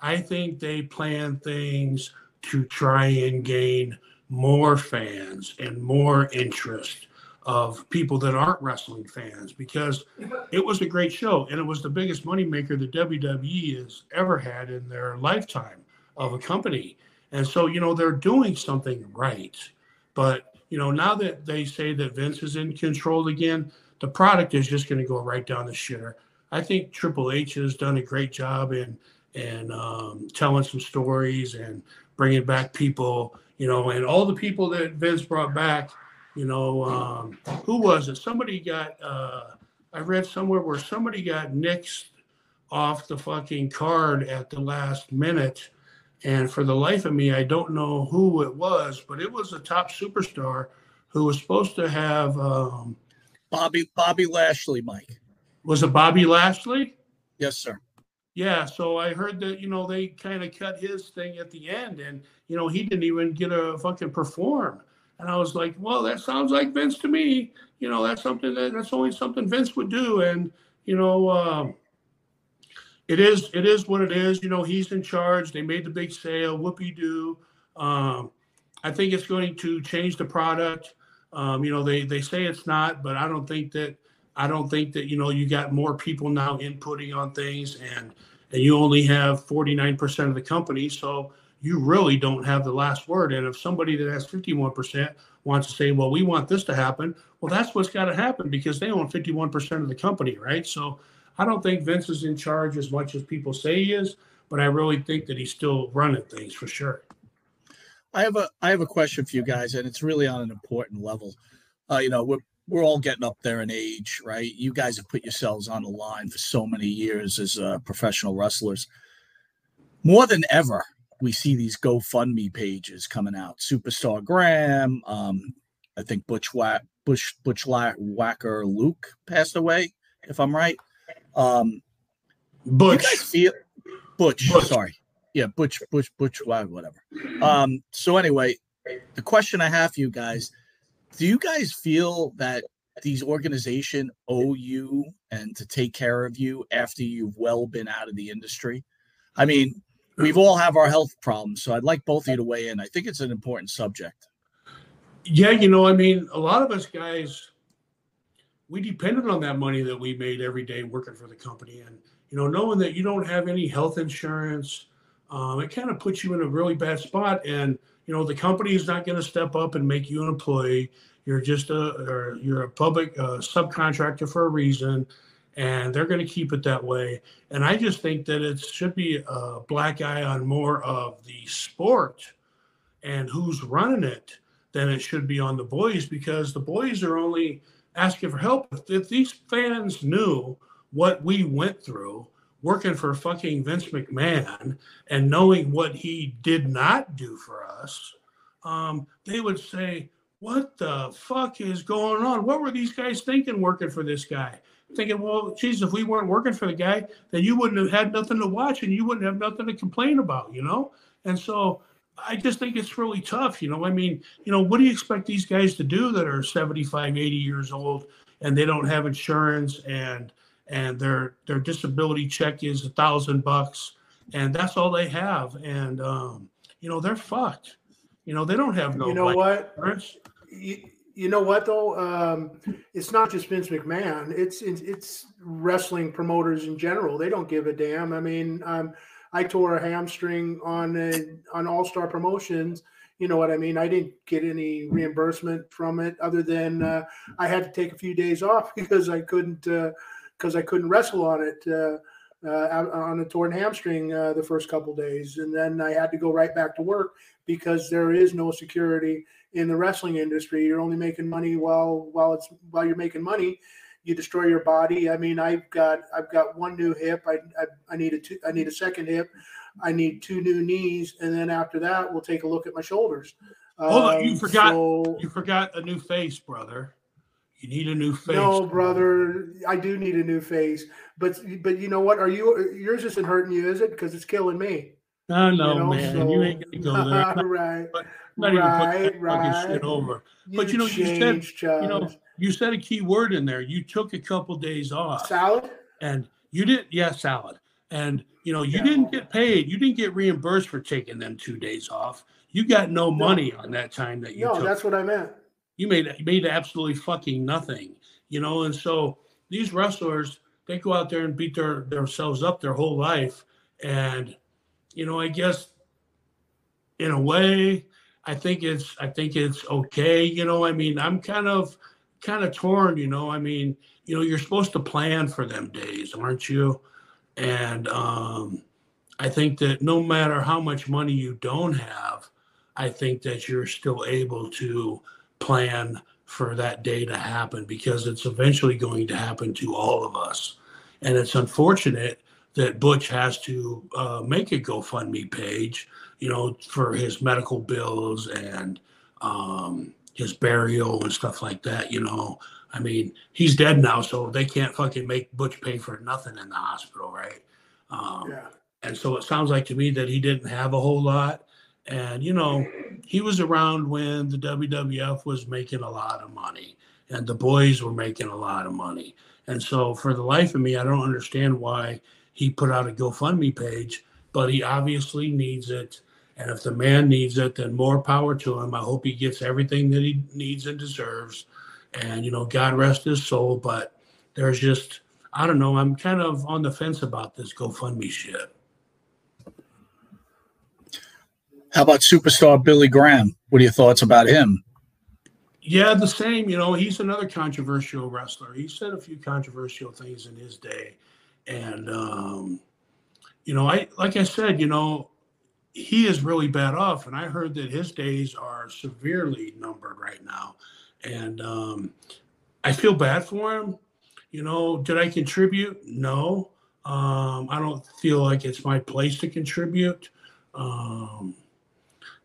I think they planned things to try and gain more fans and more interest of people that aren't wrestling fans because it was a great show and it was the biggest moneymaker that WWE has ever had in their lifetime of a company. And so, you know, they're doing something right. But, you know, now that they say that Vince is in control again, the product is just going to go right down the shitter. I think Triple H has done a great job in and um, telling some stories and bringing back people, you know, and all the people that Vince brought back, you know, um, who was it? Somebody got, uh, I read somewhere where somebody got nixed off the fucking card at the last minute. And for the life of me, I don't know who it was, but it was a top superstar who was supposed to have. Um, Bobby Bobby Lashley, Mike. Was it Bobby Lashley? Yes, sir. Yeah, so I heard that you know they kind of cut his thing at the end, and you know he didn't even get a fucking perform. And I was like, well, that sounds like Vince to me. You know, that's something that that's only something Vince would do. And you know, um, it is it is what it is. You know, he's in charge. They made the big sale. Whoopie doo. Um, I think it's going to change the product. Um, you know, they they say it's not, but I don't think that I don't think that you know you got more people now inputting on things, and and you only have 49% of the company, so you really don't have the last word. And if somebody that has 51% wants to say, well, we want this to happen, well, that's what's got to happen because they own 51% of the company, right? So I don't think Vince is in charge as much as people say he is, but I really think that he's still running things for sure. I have a I have a question for you guys, and it's really on an important level. Uh, you know, we're we're all getting up there in age, right? You guys have put yourselves on the line for so many years as uh, professional wrestlers. More than ever, we see these GoFundMe pages coming out. Superstar Graham, um, I think Butch Wack, Bush Butch Whacker Luke passed away, if I'm right. Um, Butch, feel Butch, sorry, yeah, Butch, Butch, Butch, wha- whatever. Um, so anyway, the question I have for you guys: Do you guys feel that these organizations owe you and to take care of you after you've well been out of the industry? I mean, we've all have our health problems, so I'd like both of you to weigh in. I think it's an important subject. Yeah, you know, I mean, a lot of us guys, we depended on that money that we made every day working for the company. And, you know, knowing that you don't have any health insurance, um, it kind of puts you in a really bad spot. And, you know, the company is not going to step up and make you an employee. You're just a, you're a public uh, subcontractor for a reason and they're going to keep it that way. And I just think that it should be a black eye on more of the sport and who's running it than it should be on the boys because the boys are only asking for help. If these fans knew what we went through working for fucking Vince McMahon and knowing what he did not do for us, um, they would say, What the fuck is going on? What were these guys thinking working for this guy? Thinking, well, geez, if we weren't working for the guy, then you wouldn't have had nothing to watch and you wouldn't have nothing to complain about, you know? And so I just think it's really tough. You know, I mean, you know, what do you expect these guys to do that are 75, 80 years old and they don't have insurance and and their their disability check is a thousand bucks and that's all they have and um, you know they're fucked. You know they don't have no. You know what? You, you know what though? Um, it's not just Vince McMahon. It's, it's it's wrestling promoters in general. They don't give a damn. I mean, um, I tore a hamstring on a, on All Star Promotions. You know what I mean? I didn't get any reimbursement from it other than uh, I had to take a few days off because I couldn't because I couldn't wrestle on it. Uh, uh, on a torn hamstring uh, the first couple days, and then I had to go right back to work because there is no security in the wrestling industry. You're only making money while while it's while you're making money. You destroy your body. I mean, I've got I've got one new hip. I I, I need a two, I need a second hip. I need two new knees, and then after that, we'll take a look at my shoulders. Hold on, you Um, forgot so- you forgot a new face, brother. You need a new face. No, brother, I do need a new face. But but you know what? Are you yours isn't hurting you, is it? Because it's killing me. I know, You know, man. so- you ain't gonna go there. Not, right. not even putting right, that fucking right. shit over. You but you know, you said changed, you know, you said a key word in there. You took a couple days off. Salad? And you did yeah, salad. And you know, you didn't get paid. You didn't get reimbursed for taking them two days off. You got no money on that time that you took. No, took. that's what I meant. You made you made absolutely fucking nothing, you know. And so these wrestlers, they go out there and beat their themselves up their whole life, and you know, I guess in a way, I think it's I think it's okay. You know, I mean, I'm kind of kind of torn. You know, I mean, you know, you're supposed to plan for them days, aren't you? And um, I think that no matter how much money you don't have, I think that you're still able to plan for that day to happen because it's eventually going to happen to all of us. And it's unfortunate that Butch has to uh, make a GoFundMe page, you know, for his medical bills and um, his burial and stuff like that. You know, I mean, he's dead now, so they can't fucking make Butch pay for nothing in the hospital, right? Um, Yeah. and so it sounds like to me that he didn't have a whole lot. And, you know, he was around when the WWF was making a lot of money and the boys were making a lot of money. And so for the life of me, I don't understand why he put out a GoFundMe page, but he obviously needs it. And if the man needs it, then more power to him. I hope he gets everything that he needs and deserves. And, you know, God rest his soul. But there's just, I don't know, I'm kind of on the fence about this GoFundMe shit. How about superstar Billy Graham? What are your thoughts about him? Yeah, the same. You know, he's another controversial wrestler. He said a few controversial things in his day, and um, you know, I like I said, you know, he is really bad off, and I heard that his days are severely numbered right now, and um, I feel bad for him. You know, did I contribute? No, um, I don't feel like it's my place to contribute. Um,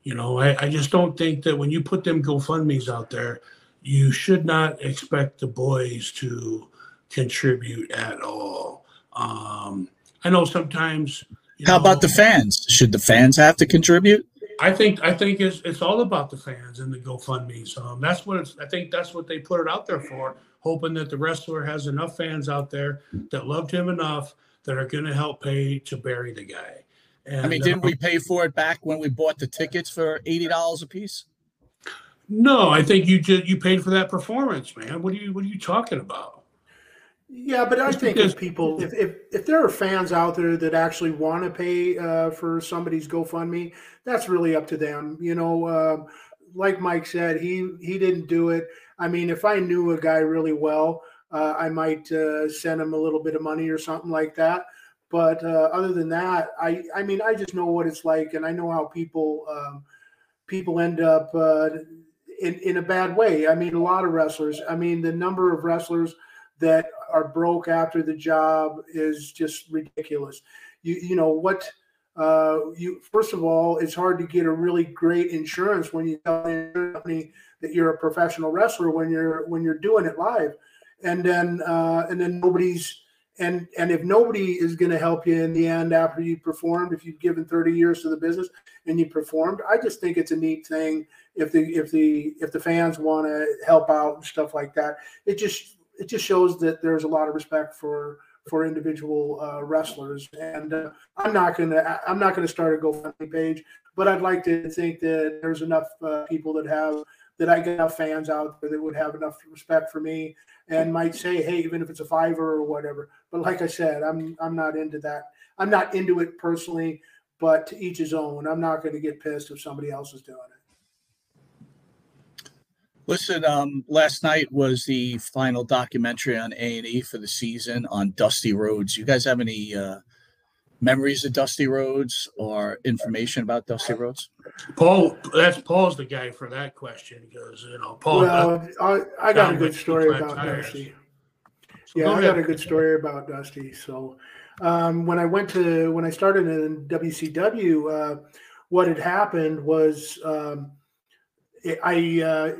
you know, I, I just don't think that when you put them GoFundMe's out there, you should not expect the boys to contribute at all. Um, I know sometimes. you How know, about the fans? Should the fans have to contribute? I think I think it's it's all about the fans and the GoFundMe's. Um, that's what it's. I think that's what they put it out there for, hoping that the wrestler has enough fans out there that loved him enough that are going to help pay to bury the guy. And, I mean, uh, didn't we pay for it back when we bought the tickets for eighty dollars a piece? No, I think you just you paid for that performance, man. What are you what are you talking about? Yeah, but I Just think because- if people, if, if if there are fans out there that actually want to pay uh, for somebody's GoFundMe, that's really up to them. You know, um, like Mike said, he he didn't do it. I mean, if I knew a guy really well, uh, I might uh, send him a little bit of money or something like that. But uh, other than that, I I mean, I just know what it's like, and I know how people um, people end up uh, in in a bad way. I mean, a lot of wrestlers. I mean, the number of wrestlers that are broke after the job is just ridiculous. You you know what? Uh, you first of all, it's hard to get a really great insurance when you tell the company that you're a professional wrestler when you're when you're doing it live, and then uh, and then nobody's and and if nobody is going to help you in the end after you performed, if you've given 30 years to the business and you performed, I just think it's a neat thing if the if the if the fans want to help out and stuff like that. It just it just shows that there's a lot of respect for for individual uh, wrestlers. And uh, I'm not gonna I'm not gonna start a GoFundMe page, but I'd like to think that there's enough uh, people that have that I get enough fans out there that would have enough respect for me and might say, hey, even if it's a fiver or whatever. But like I said, I'm I'm not into that. I'm not into it personally, but to each his own. I'm not going to get pissed if somebody else is doing it. Listen, um, last night was the final documentary on A and E for the season on Dusty Rhodes. You guys have any uh, memories of Dusty Rhodes or information about Dusty Rhodes? Paul, that's Paul's the guy for that question because you know Paul. well, I, I got a good story about tires. Dusty. So Yeah, go I got a good story about Dusty. So, um, when I went to when I started in WCW, uh, what had happened was um, it- I, uh,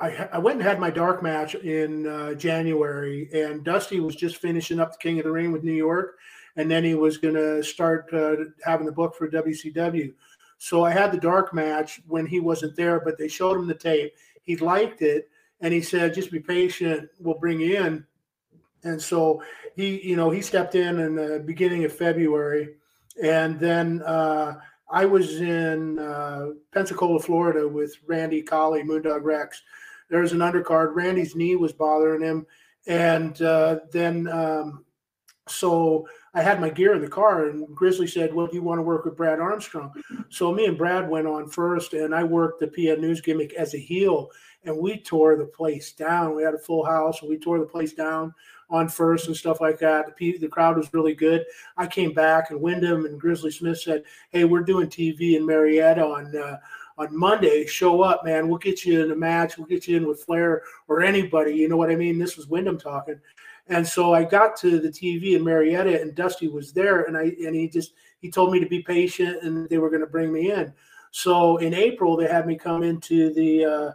I I went and had my dark match in uh, January, and Dusty was just finishing up the King of the Ring with New York, and then he was going to start uh, having the book for WCW. So I had the dark match when he wasn't there, but they showed him the tape. He liked it, and he said, "Just be patient. We'll bring you in." And so he, you know, he stepped in in the beginning of February, and then uh, I was in uh, Pensacola, Florida, with Randy Colley, Moondog Rex. There was an undercard. Randy's knee was bothering him, and uh, then um, so I had my gear in the car, and Grizzly said, "Well, do you want to work with Brad Armstrong?" So me and Brad went on first, and I worked the PN News gimmick as a heel, and we tore the place down. We had a full house, and we tore the place down on first and stuff like that. The, the crowd was really good. I came back, and Windham and Grizzly Smith said, "Hey, we're doing TV in Marietta on." Uh, on Monday, show up, man. We'll get you in a match. We'll get you in with Flair or anybody. You know what I mean? This was Windham talking. And so I got to the TV in Marietta, and Dusty was there, and I and he just he told me to be patient, and they were going to bring me in. So in April, they had me come into the uh,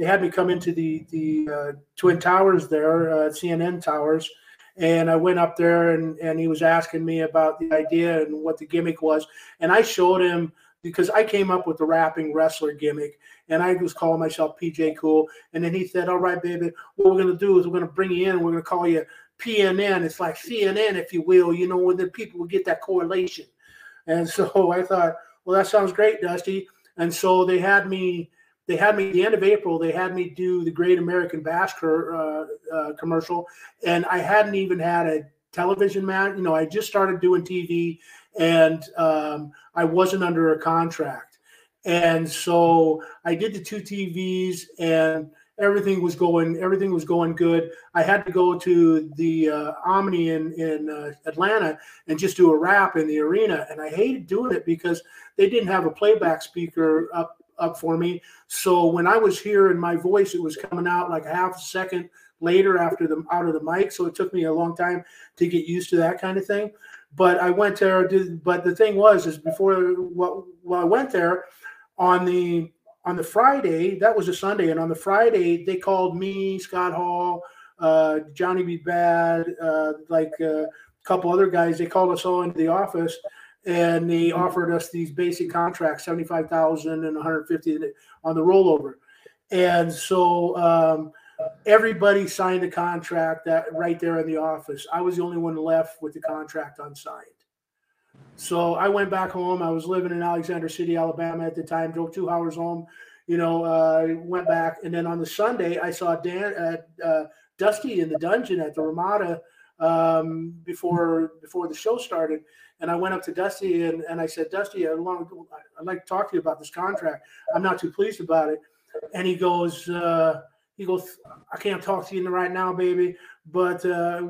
they had me come into the the uh, Twin Towers there, uh, CNN Towers, and I went up there, and and he was asking me about the idea and what the gimmick was, and I showed him because I came up with the rapping wrestler gimmick, and I was calling myself PJ Cool, and then he said, "All right, baby, what we're gonna do is we're gonna bring you in, and we're gonna call you PNN. It's like CNN, if you will, you know, when the people will get that correlation." And so I thought, well, that sounds great, Dusty. And so they had me. They had me at the end of April. They had me do the Great American Bash uh, uh, commercial, and I hadn't even had a television match. You know, I just started doing TV, and um, I wasn't under a contract. And so I did the two TVs, and everything was going. Everything was going good. I had to go to the uh, Omni in in uh, Atlanta and just do a rap in the arena, and I hated doing it because they didn't have a playback speaker up up for me. So when I was hearing my voice, it was coming out like half a second later after the out of the mic. So it took me a long time to get used to that kind of thing. But I went there. Did, but the thing was, is before what well, I went there on the on the Friday. That was a Sunday, and on the Friday they called me, Scott Hall, uh, Johnny B. Bad, uh, like uh, a couple other guys. They called us all into the office, and they offered us these basic contracts, seventy five thousand and one hundred fifty on the rollover. And so um, everybody signed the contract that right there in the office. I was the only one left with the contract unsigned. So I went back home. I was living in Alexander City, Alabama at the time. Drove two hours home, you know, uh, went back, and then on the Sunday, I saw Dan at uh, Dusty in the dungeon at the Ramada um, before before the show started, and I went up to Dusty and, and I said, Dusty, I want I'd like to talk to you about this contract. I'm not too pleased about it, and he goes, uh, he goes, I can't talk to you right now, baby, but uh,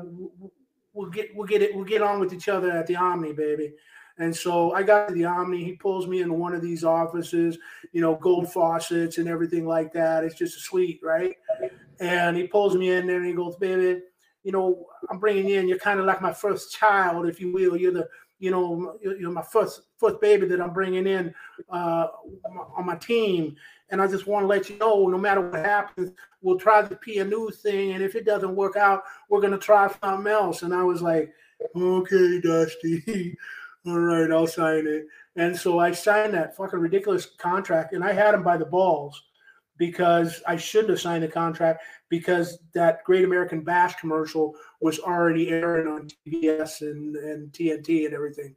we'll get we'll get it we'll get on with each other at the Omni, baby. And so I got to the Omni. He pulls me into one of these offices, you know, gold faucets and everything like that. It's just a suite, right? And he pulls me in there and he goes, baby, you know, I'm bringing you in. You're kind of like my first child, if you will. You're the, you know, you're you're my first first baby that I'm bringing in uh, on my team. And I just want to let you know, no matter what happens, we'll try the PNU thing. And if it doesn't work out, we're gonna try something else. And I was like, okay, Dusty. All right, I'll sign it. And so I signed that fucking ridiculous contract, and I had him by the balls because I shouldn't have signed the contract because that Great American Bash commercial was already airing on TBS and, and TNT and everything.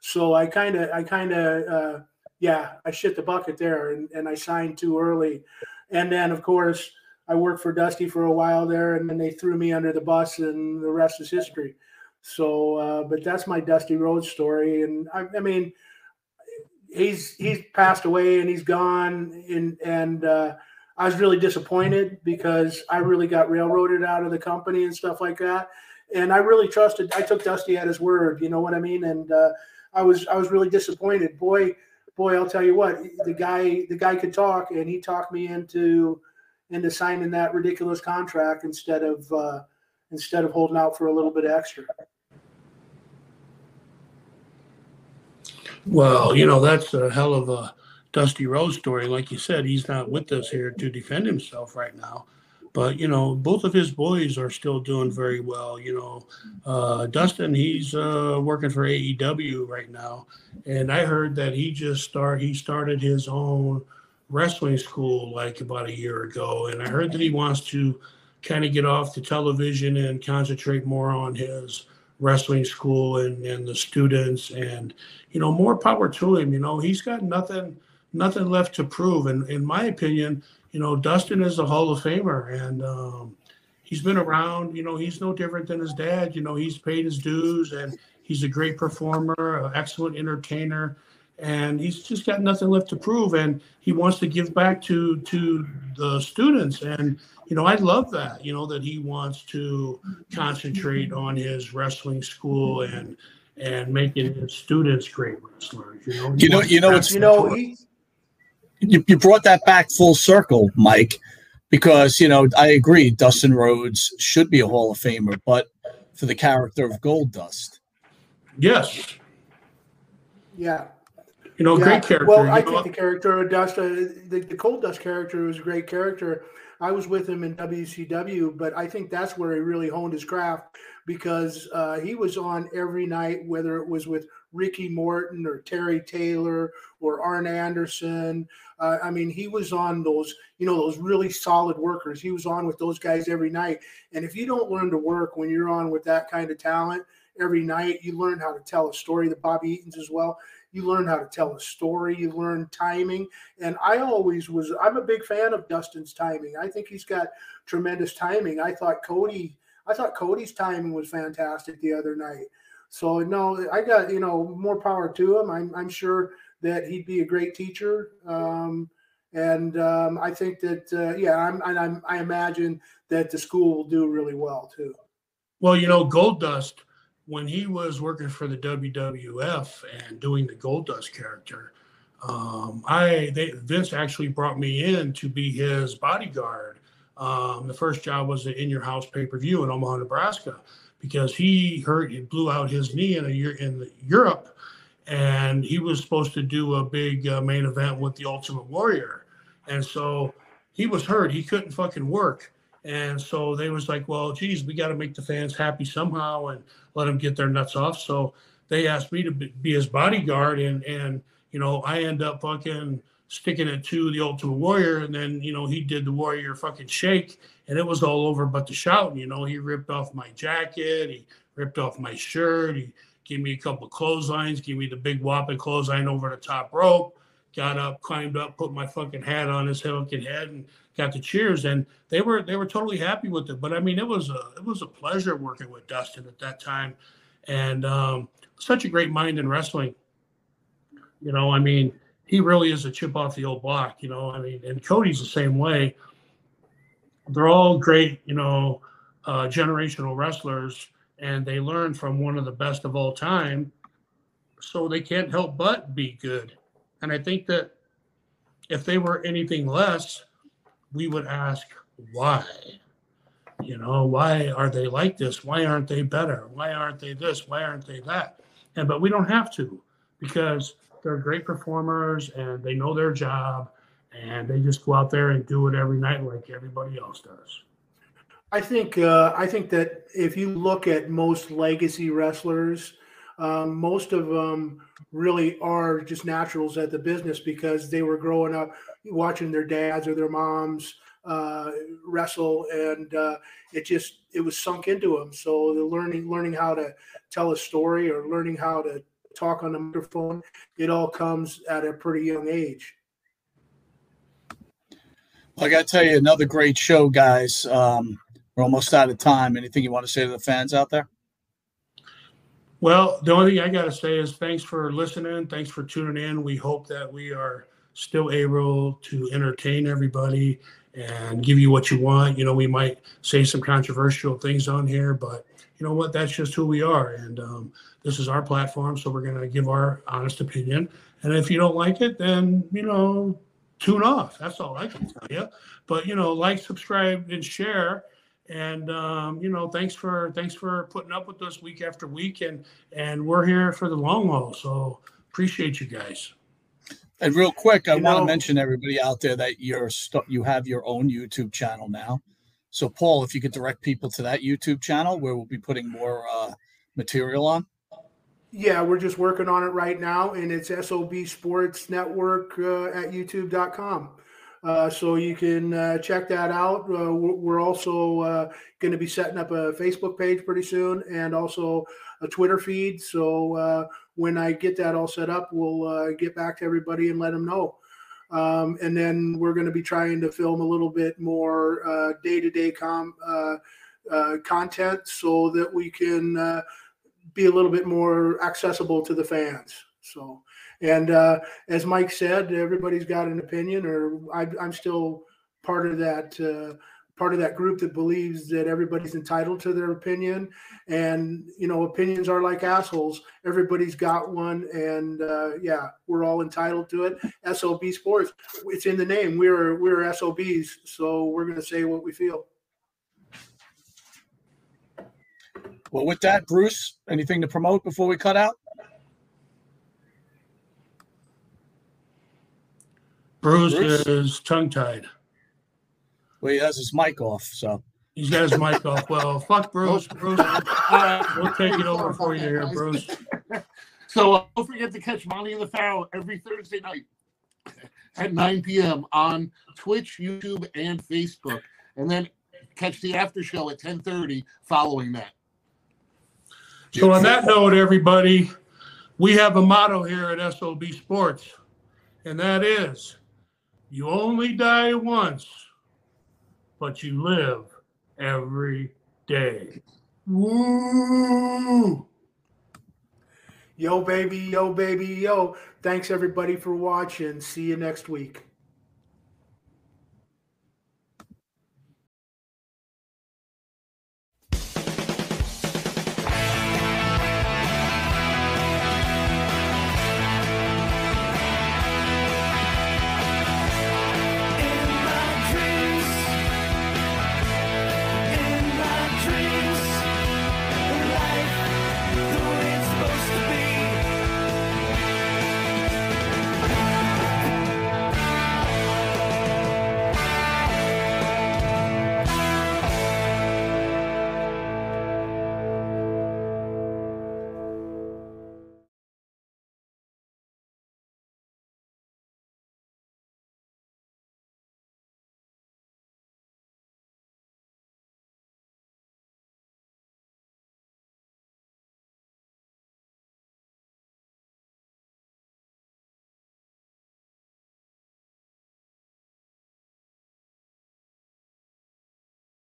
So I kind of, I kind of, uh, yeah, I shit the bucket there and, and I signed too early. And then, of course, I worked for Dusty for a while there, and then they threw me under the bus, and the rest is history. So, uh, but that's my Dusty Rhodes story, and I, I mean, he's he's passed away and he's gone, and and uh, I was really disappointed because I really got railroaded out of the company and stuff like that, and I really trusted. I took Dusty at his word, you know what I mean, and uh, I was I was really disappointed. Boy, boy, I'll tell you what, the guy the guy could talk, and he talked me into into signing that ridiculous contract instead of uh, instead of holding out for a little bit extra. Well, you know, that's a hell of a Dusty Rhodes story. Like you said, he's not with us here to defend himself right now. But, you know, both of his boys are still doing very well. You know, uh, Dustin, he's uh, working for AEW right now. And I heard that he just start he started his own wrestling school like about a year ago. And I heard that he wants to kind of get off the television and concentrate more on his wrestling school and, and the students and you know more power to him you know he's got nothing nothing left to prove. And in my opinion you know dustin is a hall of famer and um, he's been around you know he's no different than his dad. You know he's paid his dues and he's a great performer an excellent entertainer and he's just got nothing left to prove and he wants to give back to to the students. And you know i love that you know that he wants to concentrate on his wrestling school and and making his students great wrestlers you know? He You know, you know, it's You know, he, you, you brought that back full circle, Mike, because you know I agree. Dustin Rhodes should be a Hall of Famer, but for the character of Gold Dust, yes yeah. you know Yeah, great character Well, you I know? think the character of Dust, uh, the, the Gold Dust character was a great character. I was with him in WCW, but I think that's where he really honed his craft because uh, he was on every night, whether it was with Ricky Morton or Terry Taylor or Arn Anderson. Uh, I mean, he was on those, you know, those really solid workers. He was on with those guys every night. And if you don't learn to work when you're on with that kind of talent every night, you learn how to tell a story. The Bobby Eaton's as well. You learn how to tell a story. You learn timing. And I always was, I'm a big fan of Dustin's timing. I think he's got tremendous timing. I thought Cody, I thought Cody's timing was fantastic the other night. So no, I got, you know, more power to him. I'm, I'm sure that he'd be a great teacher. Um, and um, I think that, uh, yeah, I'm, I'm, I imagine that the school will do really well too. Well, you know, Gold Dust, when he was working for the WWF and doing the Gold Dust character, um, I they, Vince actually brought me in to be his bodyguard. Um, the first job was In Your House pay per view in Omaha, Nebraska, because he hurt, he blew out his knee in a year in Europe, and he was supposed to do a big uh, main event with the Ultimate Warrior, and so he was hurt. He couldn't fucking work. And so they was like, well, geez, we got to make the fans happy somehow and let them get their nuts off. So they asked me to be, be his bodyguard, and and you know I end up fucking sticking it to the Ultimate Warrior, and then you know he did the Warrior fucking shake, and it was all over but the shouting. You know he ripped off my jacket, he ripped off my shirt, he gave me a couple clotheslines, gave me the big whopping clothesline over the top rope, got up, climbed up, put my fucking hat on his fucking head, and got the cheers. And they were they were totally happy with it. But I mean, it was a it was a pleasure working with Dustin at that time, and um, such a great mind in wrestling. You know, I mean, he really is a chip off the old block. You know, I mean, and Cody's the same way. They're all great, you know, uh, generational wrestlers, and they learn from one of the best of all time. So they can't help but be good. And I think that if they were anything less, we would ask why. You know, why are they like this? Why aren't they better? Why aren't they this? Why aren't they that? And but we don't have to because they're great performers and they know their job and they just go out there and do it every night like everybody else does. I think uh, I think that if you look at most legacy wrestlers, um, most of them really are just naturals at the business because they were growing up watching their dads or their moms uh, wrestle, and uh, it just it was sunk into them. So the learning learning how to tell a story or learning how to talk on the microphone, it all comes at a pretty young age. I got to tell you, another great show, guys. Um, we're almost out of time. Anything you want to say to the fans out there? Well, the only thing I got to say is thanks for listening. Thanks for tuning in. We hope that we are still able to entertain everybody and give you what you want. You know, we might say some controversial things on here, but you know what? That's just who we are. And um, this is our platform. So we're going to give our honest opinion. And if you don't like it, then, you know, tune off. That's all I can tell you. But, you know, like, subscribe, and share and um, you know thanks for thanks for putting up with us week after week and and we're here for the long haul so appreciate you guys And real quick, I You want to mention everybody out there that you're st- you have your own YouTube channel now. So, Paul, if you could direct people to that YouTube channel where we'll be putting more uh, material on. Yeah, we're just working on it right now, and it's SOB Sports Network uh, at YouTube.com. Uh, so you can uh, check that out. Uh, we're also uh, going to be setting up a Facebook page pretty soon, and also a Twitter feed. So uh, when I get that all set up, we'll get back to everybody and let them know. Um, and then we're going to be trying to film a little bit more day-to-day com uh, uh, content so that we can uh, be a little bit more accessible to the fans. So, and uh, as Mike said, everybody's got an opinion, or I, I'm still part of that uh, part of that group that believes that everybody's entitled to their opinion. And you know, opinions are like assholes. Everybody's got one, and uh, yeah, we're all entitled to it. SOB Sports, it's in the name. We're we're SOBs, so we're going to say what we feel. Well, with that, Bruce, anything to promote before we cut out? bruce, Bruce? is tongue tied Well, he has his mic off, so. He's got his mic off. Well fuck bruce. Bruce all right, we'll take it over for you here bruce. So uh, don't forget to catch Monty and the Pharaoh every Thursday night at 9 p.m. on Twitch, YouTube, and Facebook, and then catch the after show at 10:30 following that. so on that note everybody we have a motto here at sob sports and that is you only die once but you live every day Woo! Yo, baby, yo, baby, yo. Thanks everybody for watching. See you next week.